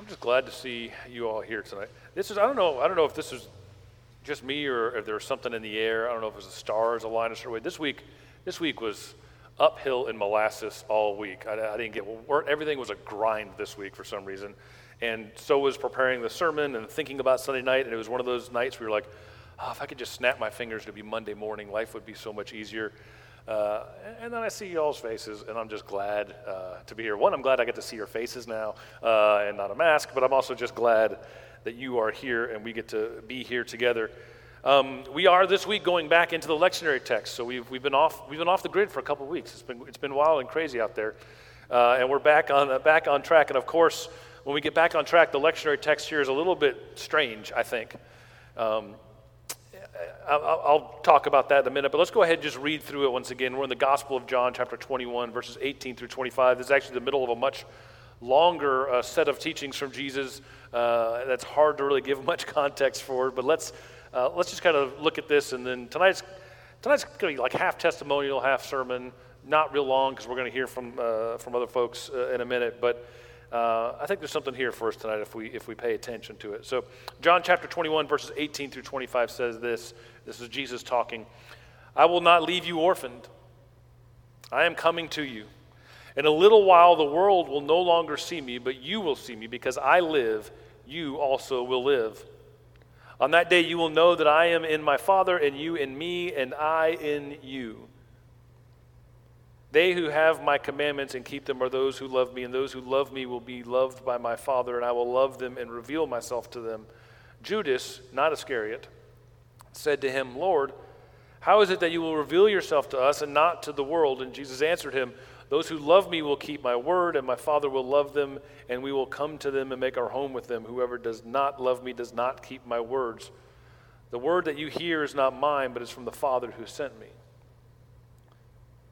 I'm just glad to see you all here tonight. This is I don't know I don't know if this is just me or if there's something in the air. I don't know if it's the stars aligning a certain way. This week, this week was uphill in molasses all week. I, I didn't get everything was a grind this week for some reason, and so was preparing the sermon and thinking about Sunday night. And it was one of those nights where you're like, oh, if I could just snap my fingers it'd be Monday morning, life would be so much easier. Uh, and then I see y'all's faces, and I'm just glad uh, to be here. One, I'm glad I get to see your faces now uh, and not a mask, but I'm also just glad that you are here and we get to be here together. Um, we are this week going back into the lectionary text, so we've, we've, been, off, we've been off the grid for a couple weeks. It's been, it's been wild and crazy out there, uh, and we're back on, back on track. And of course, when we get back on track, the lectionary text here is a little bit strange, I think. Um, I'll, talk about that in a minute, but let's go ahead and just read through it once again. We're in the Gospel of John, chapter 21, verses 18 through 25. This is actually the middle of a much longer uh, set of teachings from Jesus uh, that's hard to really give much context for. But let's, uh, let's just kind of look at this, and then tonight's, tonight's going to be like half testimonial, half sermon. Not real long because we're going to hear from, uh, from other folks uh, in a minute, but uh, I think there's something here for us tonight if we, if we pay attention to it. So, John chapter 21, verses 18 through 25 says this this is Jesus talking I will not leave you orphaned, I am coming to you. In a little while, the world will no longer see me, but you will see me because I live, you also will live. On that day, you will know that I am in my Father, and you in me, and I in you. They who have my commandments and keep them are those who love me, and those who love me will be loved by my Father, and I will love them and reveal myself to them. Judas, not Iscariot, said to him, Lord, how is it that you will reveal yourself to us and not to the world? And Jesus answered him, Those who love me will keep my word, and my Father will love them, and we will come to them and make our home with them. Whoever does not love me does not keep my words. The word that you hear is not mine, but is from the Father who sent me.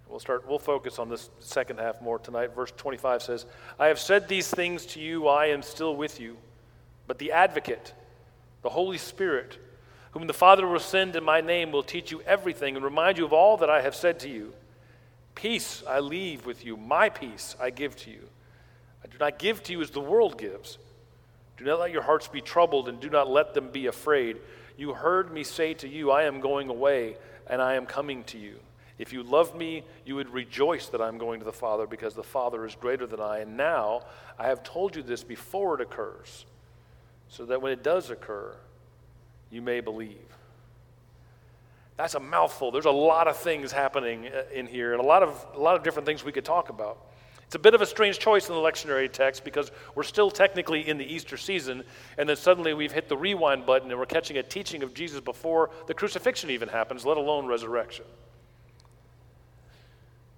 We'll start we'll focus on this second half more tonight. Verse 25 says, "I have said these things to you, I am still with you, but the advocate, the Holy Spirit, whom the Father will send in my name will teach you everything and remind you of all that I have said to you. Peace I leave with you, my peace I give to you. I do not give to you as the world gives. Do not let your hearts be troubled and do not let them be afraid. You heard me say to you, I am going away and I am coming to you. If you love me, you would rejoice that I'm going to the Father because the Father is greater than I. And now I have told you this before it occurs, so that when it does occur, you may believe. That's a mouthful. There's a lot of things happening uh, in here and a lot of, a lot of different things we could talk about. It's a bit of a strange choice in the lectionary text because we're still technically in the Easter season, and then suddenly we've hit the rewind button and we're catching a teaching of Jesus before the crucifixion even happens, let alone resurrection.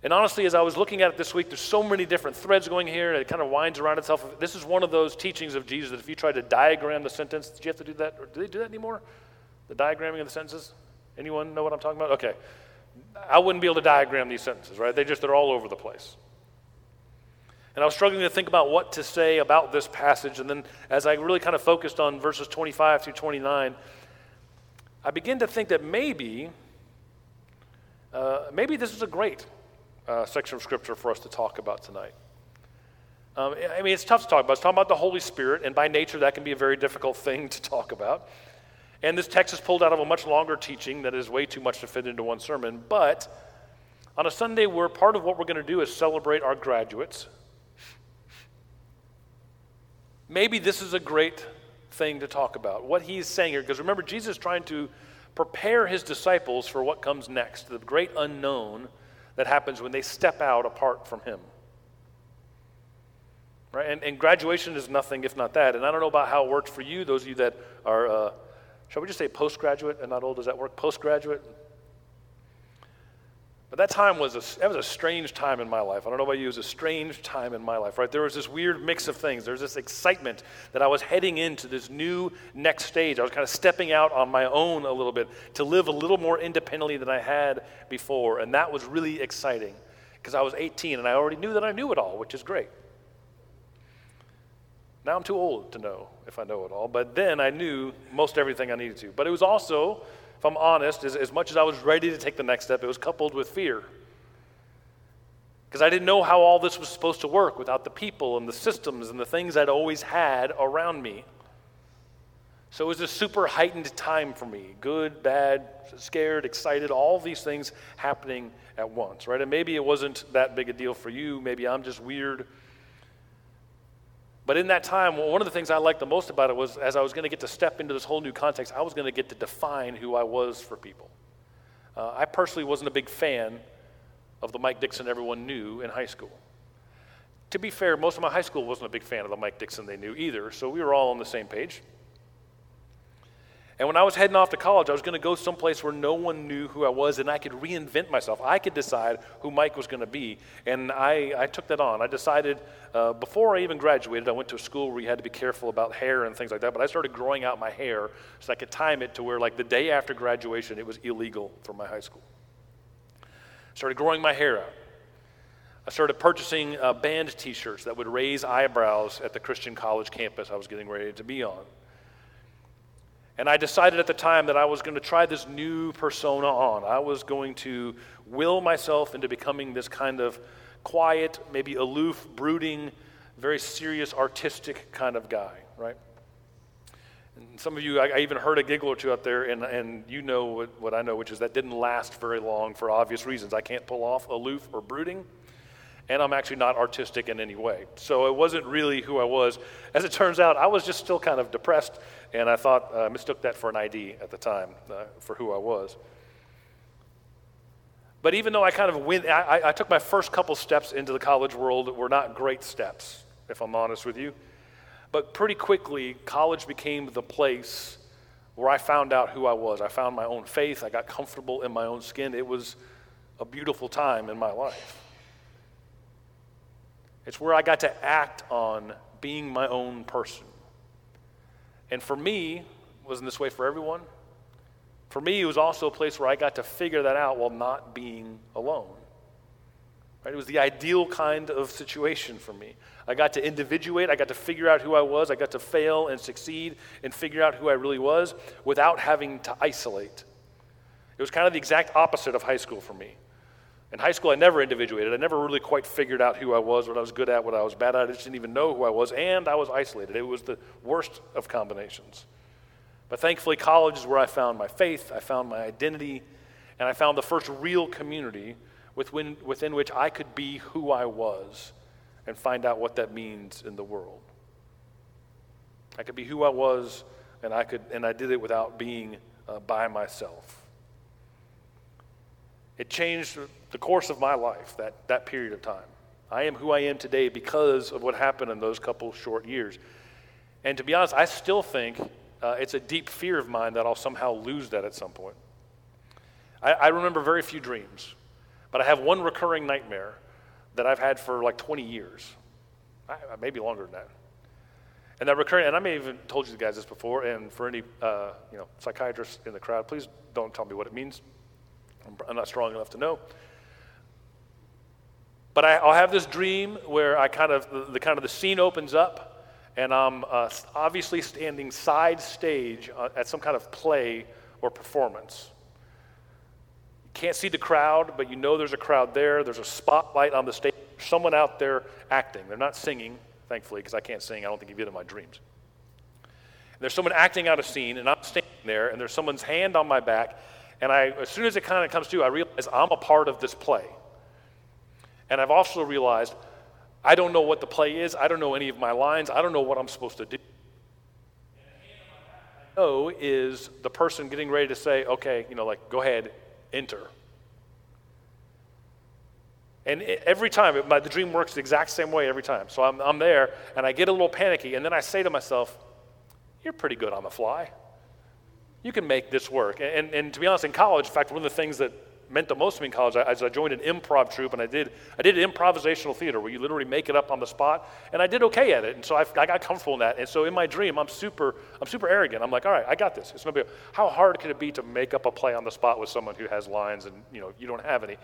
And honestly, as I was looking at it this week, there's so many different threads going here, and it kind of winds around itself. This is one of those teachings of Jesus that if you try to diagram the sentence, did you have to do that? Or do they do that anymore? The diagramming of the sentences? Anyone know what I'm talking about? Okay. I wouldn't be able to diagram these sentences, right? They just, they're all over the place. And I was struggling to think about what to say about this passage. And then as I really kind of focused on verses 25 through 29, I began to think that maybe, uh, maybe this is a great uh, section of Scripture for us to talk about tonight. Um, I mean, it's tough to talk about. It's talking about the Holy Spirit, and by nature, that can be a very difficult thing to talk about. And this text is pulled out of a much longer teaching that is way too much to fit into one sermon. But on a Sunday where part of what we're going to do is celebrate our graduates, maybe this is a great thing to talk about. What he's saying here, because remember, Jesus is trying to prepare his disciples for what comes next, the great unknown that happens when they step out apart from Him. Right? And, and graduation is nothing if not that. And I don't know about how it works for you, those of you that are, uh, shall we just say postgraduate and not old? Does that work? Postgraduate? But that time was a, that was a strange time in my life. I don't know about you, it was a strange time in my life, right? There was this weird mix of things. There was this excitement that I was heading into this new next stage. I was kind of stepping out on my own a little bit to live a little more independently than I had before. And that was really exciting because I was 18 and I already knew that I knew it all, which is great. Now I'm too old to know if I know it all, but then I knew most everything I needed to. But it was also if I'm honest, as, as much as I was ready to take the next step, it was coupled with fear. Because I didn't know how all this was supposed to work without the people and the systems and the things I'd always had around me. So it was a super heightened time for me good, bad, scared, excited, all these things happening at once, right? And maybe it wasn't that big a deal for you. Maybe I'm just weird. But in that time, one of the things I liked the most about it was as I was going to get to step into this whole new context, I was going to get to define who I was for people. Uh, I personally wasn't a big fan of the Mike Dixon everyone knew in high school. To be fair, most of my high school wasn't a big fan of the Mike Dixon they knew either, so we were all on the same page. And when I was heading off to college, I was going to go someplace where no one knew who I was and I could reinvent myself. I could decide who Mike was going to be. And I, I took that on. I decided uh, before I even graduated, I went to a school where you had to be careful about hair and things like that. But I started growing out my hair so I could time it to where, like, the day after graduation, it was illegal for my high school. Started growing my hair out. I started purchasing uh, band t shirts that would raise eyebrows at the Christian college campus I was getting ready to be on. And I decided at the time that I was going to try this new persona on. I was going to will myself into becoming this kind of quiet, maybe aloof, brooding, very serious, artistic kind of guy, right? And some of you, I, I even heard a giggle or two out there, and, and you know what, what I know, which is that didn't last very long for obvious reasons. I can't pull off aloof or brooding and I'm actually not artistic in any way. So it wasn't really who I was. As it turns out, I was just still kind of depressed, and I thought I uh, mistook that for an ID at the time uh, for who I was. But even though I kind of went, I, I took my first couple steps into the college world were not great steps, if I'm honest with you. But pretty quickly, college became the place where I found out who I was. I found my own faith. I got comfortable in my own skin. It was a beautiful time in my life. It's where I got to act on being my own person. And for me, wasn't this way for everyone? For me, it was also a place where I got to figure that out while not being alone. Right? It was the ideal kind of situation for me. I got to individuate, I got to figure out who I was, I got to fail and succeed and figure out who I really was without having to isolate. It was kind of the exact opposite of high school for me. In high school, I never individuated. I never really quite figured out who I was, what I was good at, what I was bad at. I just didn't even know who I was, and I was isolated. It was the worst of combinations. But thankfully, college is where I found my faith, I found my identity, and I found the first real community within, within which I could be who I was and find out what that means in the world. I could be who I was, and I, could, and I did it without being uh, by myself. It changed the course of my life, that, that period of time. I am who I am today because of what happened in those couple short years. And to be honest, I still think uh, it's a deep fear of mine that I'll somehow lose that at some point. I, I remember very few dreams, but I have one recurring nightmare that I've had for like 20 years, I, maybe longer than that. And that recurring, and I may have even told you guys this before, and for any uh, you know psychiatrists in the crowd, please don't tell me what it means. I'm not strong enough to know. But I, will have this dream where I kind of the, the, kind of the scene opens up, and I'm uh, obviously standing side stage uh, at some kind of play or performance. You can't see the crowd, but you know there's a crowd there. There's a spotlight on the stage. Someone out there acting. They're not singing, thankfully, because I can't sing. I don't think even in my dreams. There's someone acting out a scene, and I'm standing there, and there's someone's hand on my back, and I, as soon as it kind of comes to, I realize I'm a part of this play. And I've also realized I don't know what the play is. I don't know any of my lines. I don't know what I'm supposed to do. Know is the person getting ready to say, okay, you know, like, go ahead, enter. And every time, it, my, the dream works the exact same way every time. So I'm, I'm there, and I get a little panicky, and then I say to myself, you're pretty good on the fly you can make this work. And, and to be honest, in college, in fact, one of the things that meant the most to me in college I, I joined an improv troupe and I did, I did improvisational theater where you literally make it up on the spot. And I did okay at it. And so I, I got comfortable in that. And so in my dream, I'm super, I'm super arrogant. I'm like, all right, I got this. It's no big How hard could it be to make up a play on the spot with someone who has lines and you, know, you don't have any?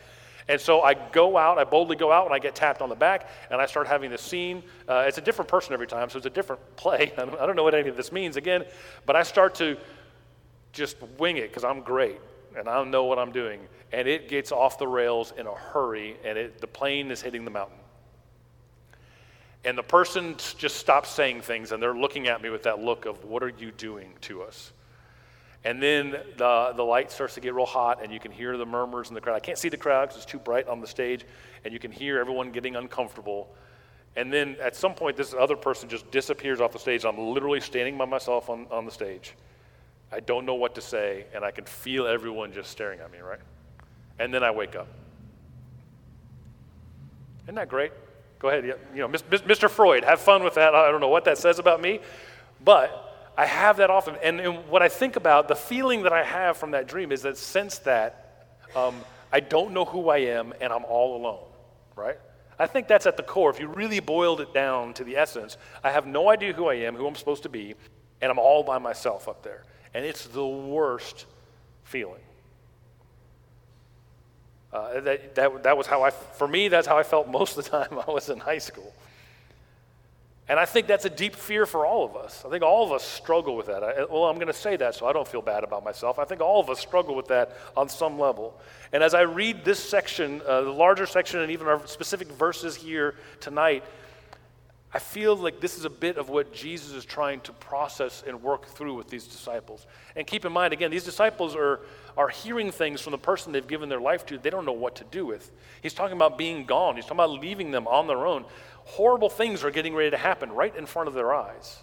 And so I go out, I boldly go out, and I get tapped on the back, and I start having this scene. Uh, it's a different person every time, so it's a different play. I don't, I don't know what any of this means again, but I start to just wing it because I'm great. and I know what I'm doing, and it gets off the rails in a hurry, and it, the plane is hitting the mountain. And the person just stops saying things, and they're looking at me with that look of, What are you doing to us? And then the, the light starts to get real hot, and you can hear the murmurs in the crowd. I can't see the crowd because it's too bright on the stage, and you can hear everyone getting uncomfortable. And then at some point, this other person just disappears off the stage. I'm literally standing by myself on, on the stage. I don't know what to say, and I can feel everyone just staring at me, right? And then I wake up. Isn't that great? Go ahead. You know, Mr. Freud, have fun with that. I don't know what that says about me, but I have that often. And, and, what I think about, the feeling that I have from that dream is that sense that um, I don't know who I am and I'm all alone, right? I think that's at the core. If you really boiled it down to the essence, I have no idea who I am, who I'm supposed to be, and I'm all by myself up there. And it's the worst feeling. Uh, that, that, that was how I, for me, that's how I felt most of the time I was in high school. And I think that's a deep fear for all of us. I think all of us struggle with that. I, well, I'm going to say that so I don't feel bad about myself. I think all of us struggle with that on some level. And as I read this section, uh, the larger section, and even our specific verses here tonight, I feel like this is a bit of what Jesus is trying to process and work through with these disciples. And keep in mind, again, these disciples are, are hearing things from the person they've given their life to, they don't know what to do with. He's talking about being gone, he's talking about leaving them on their own horrible things are getting ready to happen right in front of their eyes.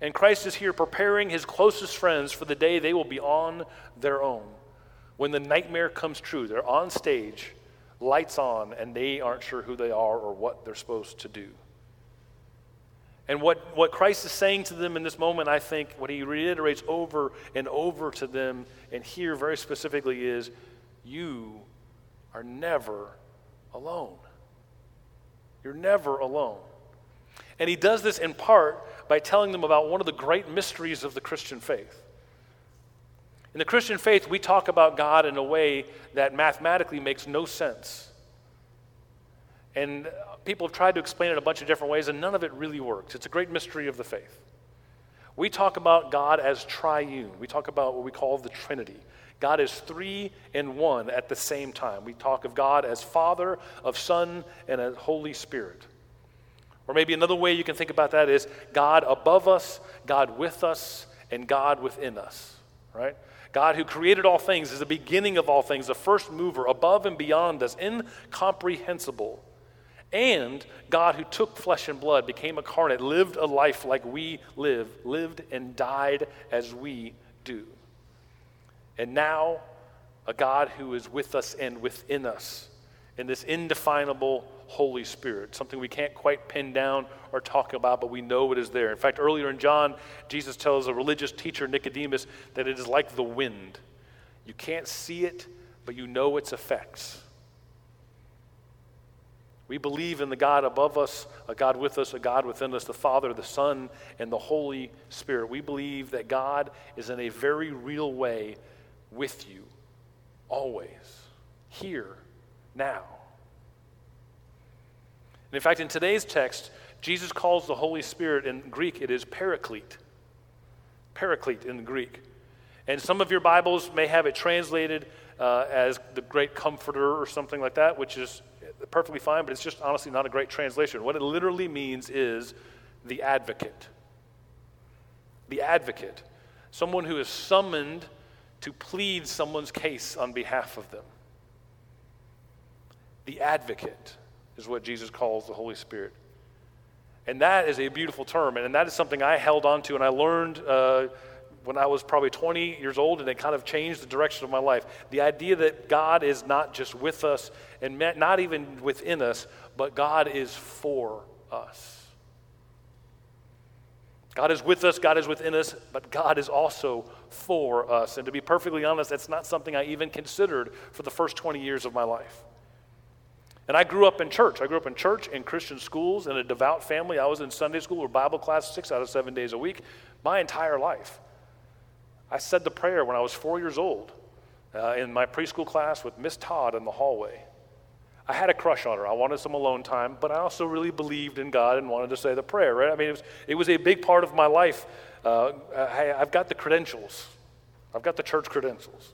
And Christ is here preparing his closest friends for the day they will be on their own. When the nightmare comes true, they're on stage, lights on, and they aren't sure who they are or what they're supposed to do. And what, what Christ is saying to them in this moment, I think, what he reiterates over and over to them, and here very specifically, is you are never alone. You're never alone. And he does this in part by telling them about one of the great mysteries of the Christian faith. In the Christian faith, we talk about God in a way that mathematically makes no sense. And people have tried to explain it a bunch of different ways, and none of it really works. It's a great mystery of the faith. We talk about God as triune, we talk about what we call the Trinity. God is three in one at the same time. We talk of God as Father, of Son, and as Holy Spirit. Or maybe another way you can think about that is God above us, God with us, and God within us, right? God who created all things is the beginning of all things, the first mover, above and beyond us, incomprehensible. And God who took flesh and blood, became incarnate, lived a life like we live, lived and died as we do. And now, a God who is with us and within us in this indefinable Holy Spirit, something we can't quite pin down or talk about, but we know it is there. In fact, earlier in John, Jesus tells a religious teacher, Nicodemus, that it is like the wind. You can't see it, but you know its effects. We believe in the God above us, a God with us, a God within us, the Father, the Son, and the Holy Spirit. We believe that God is in a very real way with you always, here, now. And in fact, in today's text, Jesus calls the Holy Spirit in Greek, it is paraclete. Paraclete in Greek. And some of your Bibles may have it translated uh, as the great comforter or something like that, which is perfectly fine, but it's just honestly not a great translation. What it literally means is the advocate. The advocate. Someone who is summoned to plead someone's case on behalf of them. The advocate is what Jesus calls the Holy Spirit. And that is a beautiful term, and that is something I held on to and I learned uh, when I was probably 20 years old, and it kind of changed the direction of my life. The idea that God is not just with us and not even within us, but God is for us. God is with us, God is within us, but God is also for us. And to be perfectly honest, that's not something I even considered for the first 20 years of my life. And I grew up in church. I grew up in church, in Christian schools, in a devout family. I was in Sunday school or Bible class six out of seven days a week my entire life. I said the prayer when I was four years old uh, in my preschool class with Miss Todd in the hallway. I had a crush on her. I wanted some alone time, but I also really believed in God and wanted to say the prayer, right? I mean, it was, it was a big part of my life. Uh, I, I've got the credentials. I've got the church credentials.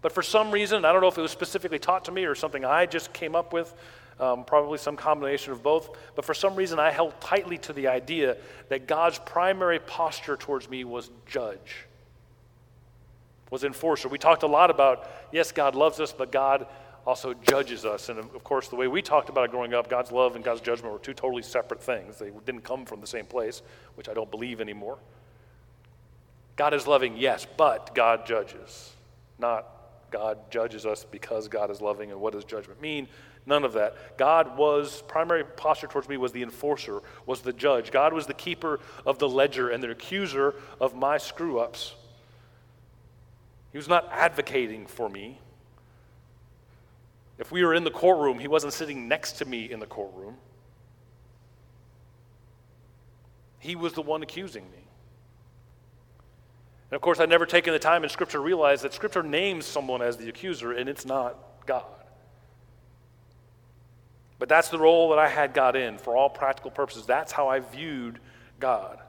But for some reason, I don't know if it was specifically taught to me or something I just came up with, um, probably some combination of both, but for some reason I held tightly to the idea that God's primary posture towards me was judge, was enforcer. We talked a lot about, yes, God loves us, but God also judges us. And of course, the way we talked about it growing up, God's love and God's judgment were two totally separate things. They didn't come from the same place, which I don't believe anymore. God is loving, yes, but God judges, not God judges us because God is loving. And what does judgment mean? None of that. God was, primary posture towards me was the enforcer, was the judge. God was the keeper of the ledger and the accuser of my screw ups. He was not advocating for me. If we were in the courtroom, he wasn't sitting next to me in the courtroom. He was the one accusing me. And of course, I'd never taken the time in Scripture to realize that Scripture names someone as the accuser, and it's not God. But that's the role that I had God in for all practical purposes. That's how I viewed God.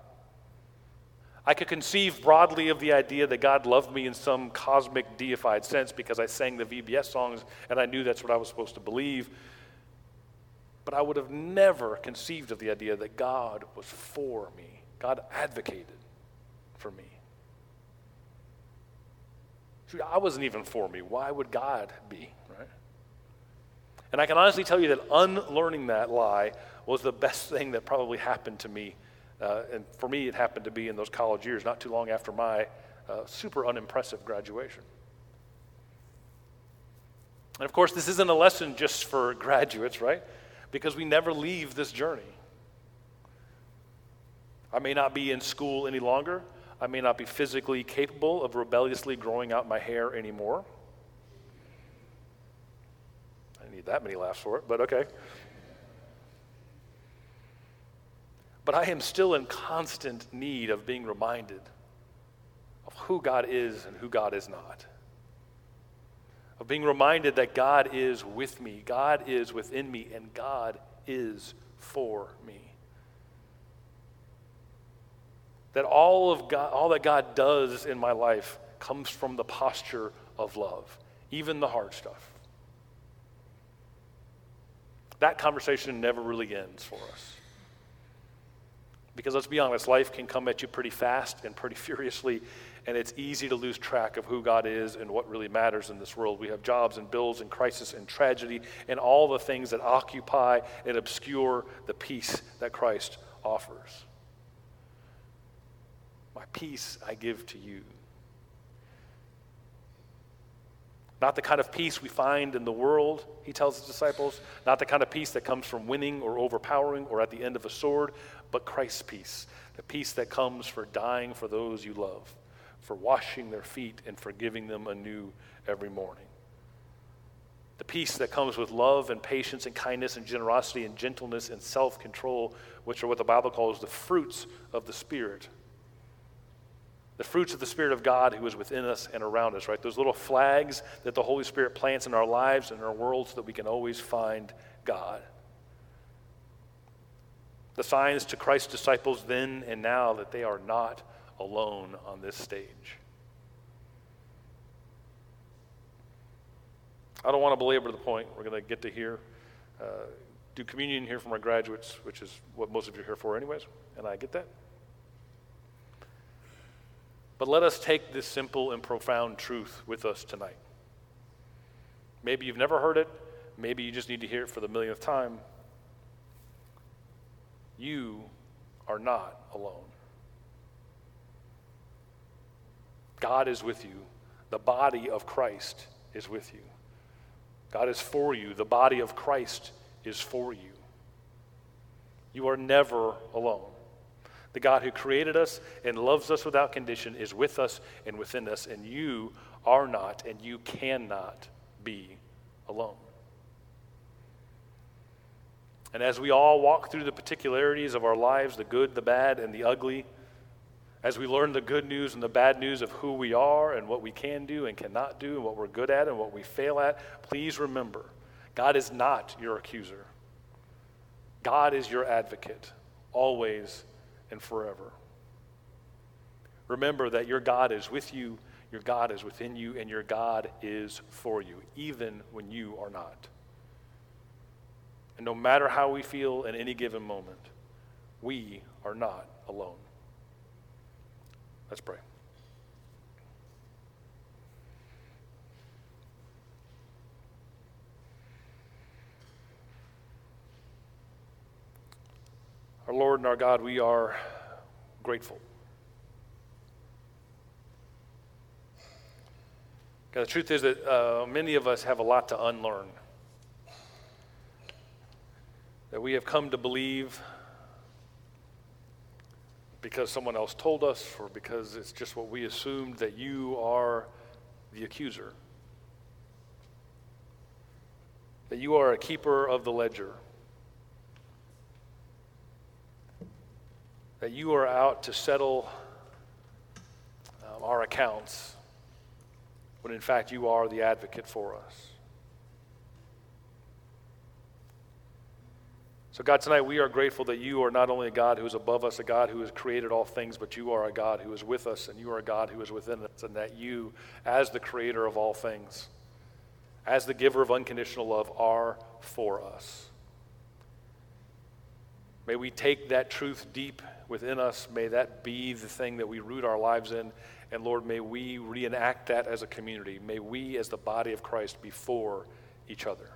I could conceive broadly of the idea that God loved me in some cosmic deified sense because I sang the VBS songs and I knew that's what I was supposed to believe. But I would have never conceived of the idea that God was for me. God advocated for me. I wasn't even for me. Why would God be, right? And I can honestly tell you that unlearning that lie was the best thing that probably happened to me uh, and for me, it happened to be in those college years, not too long after my uh, super unimpressive graduation. And of course, this isn't a lesson just for graduates, right? Because we never leave this journey. I may not be in school any longer. I may not be physically capable of rebelliously growing out my hair anymore. I need that many laughs for it, but okay. But I am still in constant need of being reminded of who God is and who God is not. Of being reminded that God is with me, God is within me, and God is for me. That all of God, all that God does in my life comes from the posture of love, even the hard stuff. That conversation never really ends for us. Because let's be honest, life can come at you pretty fast and pretty furiously, and it's easy to lose track of who God is and what really matters in this world. We have jobs and bills and crisis and tragedy and all the things that occupy and obscure the peace that Christ offers. Peace I give to you. Not the kind of peace we find in the world, he tells his disciples. Not the kind of peace that comes from winning or overpowering or at the end of a sword, but Christ's peace. The peace that comes for dying for those you love, for washing their feet and forgiving them anew every morning. The peace that comes with love and patience and kindness and generosity and gentleness and self control, which are what the Bible calls the fruits of the Spirit the fruits of the Spirit of God who is within us and around us, right? Those little flags that the Holy Spirit plants in our lives and in our world so that we can always find God. The signs to Christ's disciples then and now that they are not alone on this stage. I don't want to belabor the point. We're going to get to hear, uh, do communion here from our graduates, which is what most of you are here for, anyways, and I get that. But let us take this simple and profound truth with us tonight. Maybe you've never heard it, maybe you just need to hear it for the millionth time. You are not alone. God is with you. The body of Christ is with you. God is for you. The body of Christ is for you. You are never alone. The God who created us and loves us without condition is with us and within us, and you are not and you cannot be alone. And as we all walk through the particularities of our lives, the good, the bad, and the ugly, as we learn the good news and the bad news of who we are and what we can do and cannot do and what we're good at and what we fail at, please remember God is not your accuser. God is your advocate, always and forever. Remember that your God is with you, your God is within you, and your God is for you, even when you are not. And no matter how we feel in any given moment, we are not alone. Let's pray. Our Lord and our God, we are grateful. God, the truth is that uh, many of us have a lot to unlearn. That we have come to believe because someone else told us or because it's just what we assumed that you are the accuser. That you are a keeper of the ledger. That you are out to settle um, our accounts when in fact you are the advocate for us. So, God, tonight we are grateful that you are not only a God who is above us, a God who has created all things, but you are a God who is with us and you are a God who is within us, and that you, as the creator of all things, as the giver of unconditional love, are for us. May we take that truth deep within us. May that be the thing that we root our lives in. And Lord, may we reenact that as a community. May we, as the body of Christ, be for each other.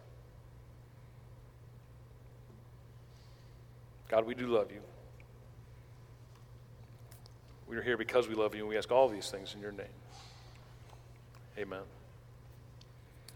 God, we do love you. We are here because we love you, and we ask all these things in your name. Amen.